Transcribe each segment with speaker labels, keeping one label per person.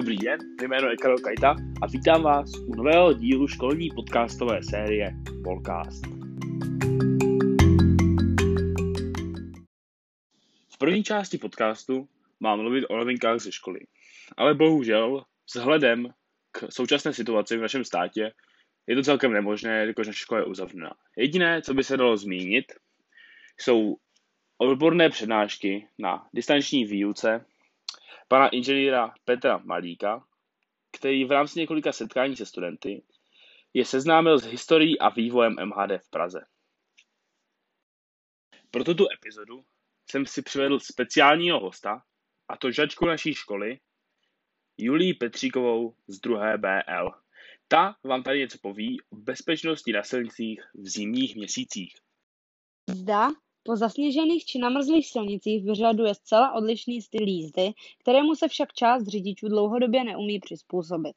Speaker 1: Dobrý den, jméno je Karel Kajta a vítám vás u nového dílu školní podcastové série Polcast. V první části podcastu mám mluvit o novinkách ze školy, ale bohužel vzhledem k současné situaci v našem státě je to celkem nemožné, jakož naše škola je uzavřená. Jediné, co by se dalo zmínit, jsou odborné přednášky na distanční výuce pana inženýra Petra Malíka, který v rámci několika setkání se studenty je seznámil s historií a vývojem MHD v Praze. Pro tuto epizodu jsem si přivedl speciálního hosta, a to žačku naší školy, Julii Petříkovou z 2. BL. Ta vám tady něco poví o bezpečnosti na silnicích v zimních měsících.
Speaker 2: Zda po zasněžených či namrzlých silnicích vyžaduje zcela odlišný styl jízdy, kterému se však část řidičů dlouhodobě neumí přizpůsobit.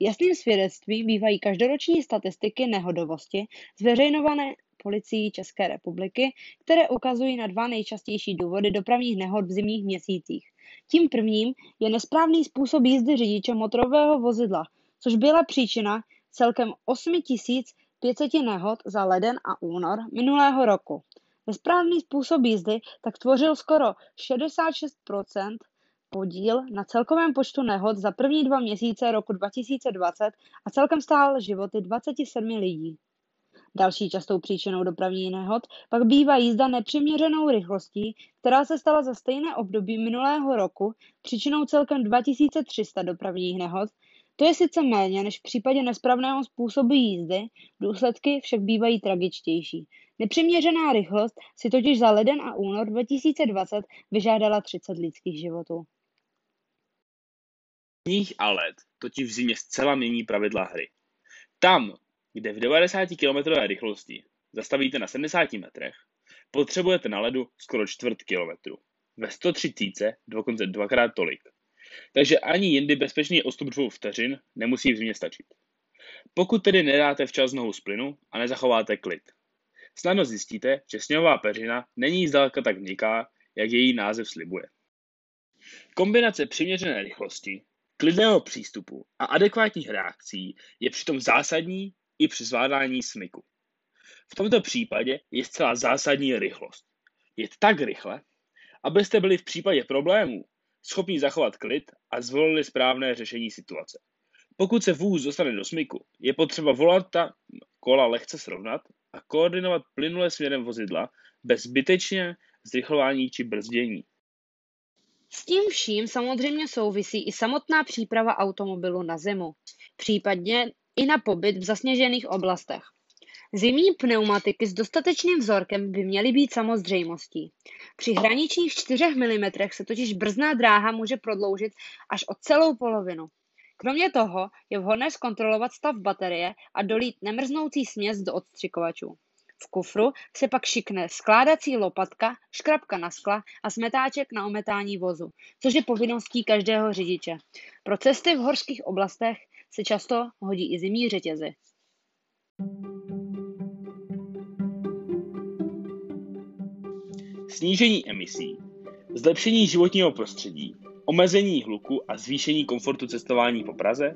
Speaker 2: Jasným svědectvím bývají každoroční statistiky nehodovosti zveřejňované policií České republiky, které ukazují na dva nejčastější důvody dopravních nehod v zimních měsících. Tím prvním je nesprávný způsob jízdy řidiče motorového vozidla, což byla příčina celkem 8500 nehod za leden a únor minulého roku. Nesprávný způsob jízdy tak tvořil skoro 66% podíl na celkovém počtu nehod za první dva měsíce roku 2020 a celkem stál životy 27 lidí. Další častou příčinou dopravních nehod pak bývá jízda nepřiměřenou rychlostí, která se stala za stejné období minulého roku příčinou celkem 2300 dopravních nehod, to je sice méně než v případě nesprávného způsobu jízdy, důsledky však bývají tragičtější. Nepřiměřená rychlost si totiž za leden a únor 2020 vyžádala 30 lidských životů.
Speaker 1: Sníh a led totiž v zimě zcela mění pravidla hry. Tam, kde v 90 km rychlosti zastavíte na 70 metrech, potřebujete na ledu skoro čtvrt kilometru. Ve 130 dokonce dvakrát tolik. Takže ani jindy bezpečný odstup dvou vteřin nemusí v zimě stačit. Pokud tedy nedáte včas nohu z plynu a nezachováte klid. Snadno zjistíte, že sněhová peřina není zdaleka tak měkká, jak její název slibuje. Kombinace přiměřené rychlosti, klidného přístupu a adekvátních reakcí je přitom zásadní i při zvládání smyku. V tomto případě je zcela zásadní rychlost. Je tak rychle, abyste byli v případě problémů schopni zachovat klid a zvolili správné řešení situace. Pokud se vůz dostane do smyku, je potřeba volanta kola lehce srovnat a koordinovat plynule směrem vozidla bez zbytečně zrychlování či brzdění.
Speaker 2: S tím vším samozřejmě souvisí i samotná příprava automobilu na zimu, případně i na pobyt v zasněžených oblastech. Zimní pneumatiky s dostatečným vzorkem by měly být samozřejmostí. Při hraničních 4 mm se totiž brzná dráha může prodloužit až o celou polovinu. Kromě toho je vhodné zkontrolovat stav baterie a dolít nemrznoucí směs do odstřikovačů. V kufru se pak šikne skládací lopatka, škrabka na skla a smetáček na ometání vozu, což je povinností každého řidiče. Pro cesty v horských oblastech se často hodí i zimní řetězy.
Speaker 1: Snížení emisí, zlepšení životního prostředí, omezení hluku a zvýšení komfortu cestování po Praze,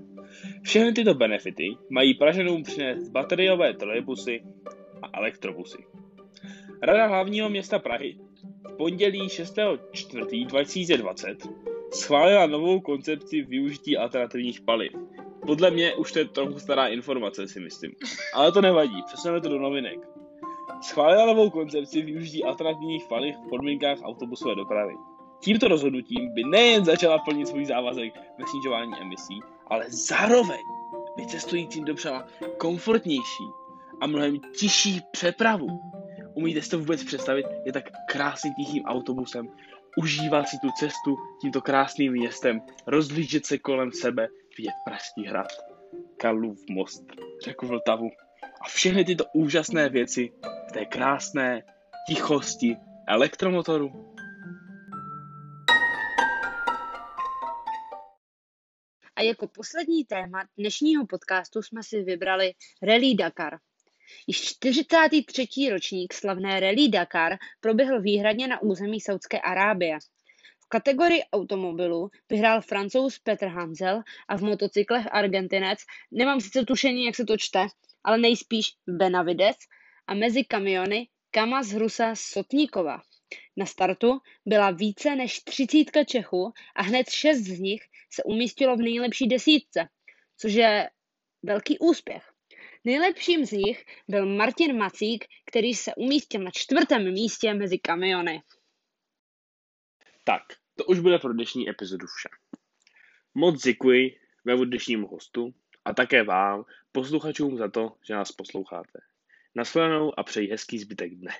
Speaker 1: všechny tyto benefity mají Pražanům přinést bateriové trolejbusy a elektrobusy. Rada hlavního města Prahy v pondělí 6.4.2020 schválila novou koncepci využití alternativních paliv. Podle mě už to je trochu stará informace, si myslím. Ale to nevadí, přesuneme to do novinek. Schválila novou koncepci využití alternativních paliv v podmínkách autobusové dopravy. Tímto rozhodnutím by nejen začala plnit svůj závazek ve snižování emisí, ale zároveň by cestujícím dopřala komfortnější a mnohem tižší přepravu. Umíte si to vůbec představit? Je tak krásným tichým autobusem, užívat si tu cestu tímto krásným městem, rozlížet se kolem sebe, vidět Pražský hrad, Karlův most, řeku Vltavu a všechny tyto úžasné věci v té krásné tichosti elektromotoru.
Speaker 2: Jako poslední téma dnešního podcastu jsme si vybrali Rally Dakar. Již 43. ročník slavné Rally Dakar proběhl výhradně na území Saudské Arábie. V kategorii automobilů vyhrál francouz Petr Hansel a v motocyklech Argentinec, nemám sice tušení, jak se to čte, ale nejspíš Benavides a mezi kamiony Kamaz Hrusa Sotníkova. Na startu byla více než třicítka Čechů a hned šest z nich se umístilo v nejlepší desítce, což je velký úspěch. Nejlepším z nich byl Martin Macík, který se umístil na čtvrtém místě mezi kamiony.
Speaker 1: Tak, to už bude pro dnešní epizodu vše. Moc děkuji mému dnešnímu hostu a také vám, posluchačům, za to, že nás posloucháte. Naschledanou a přeji hezký zbytek dne.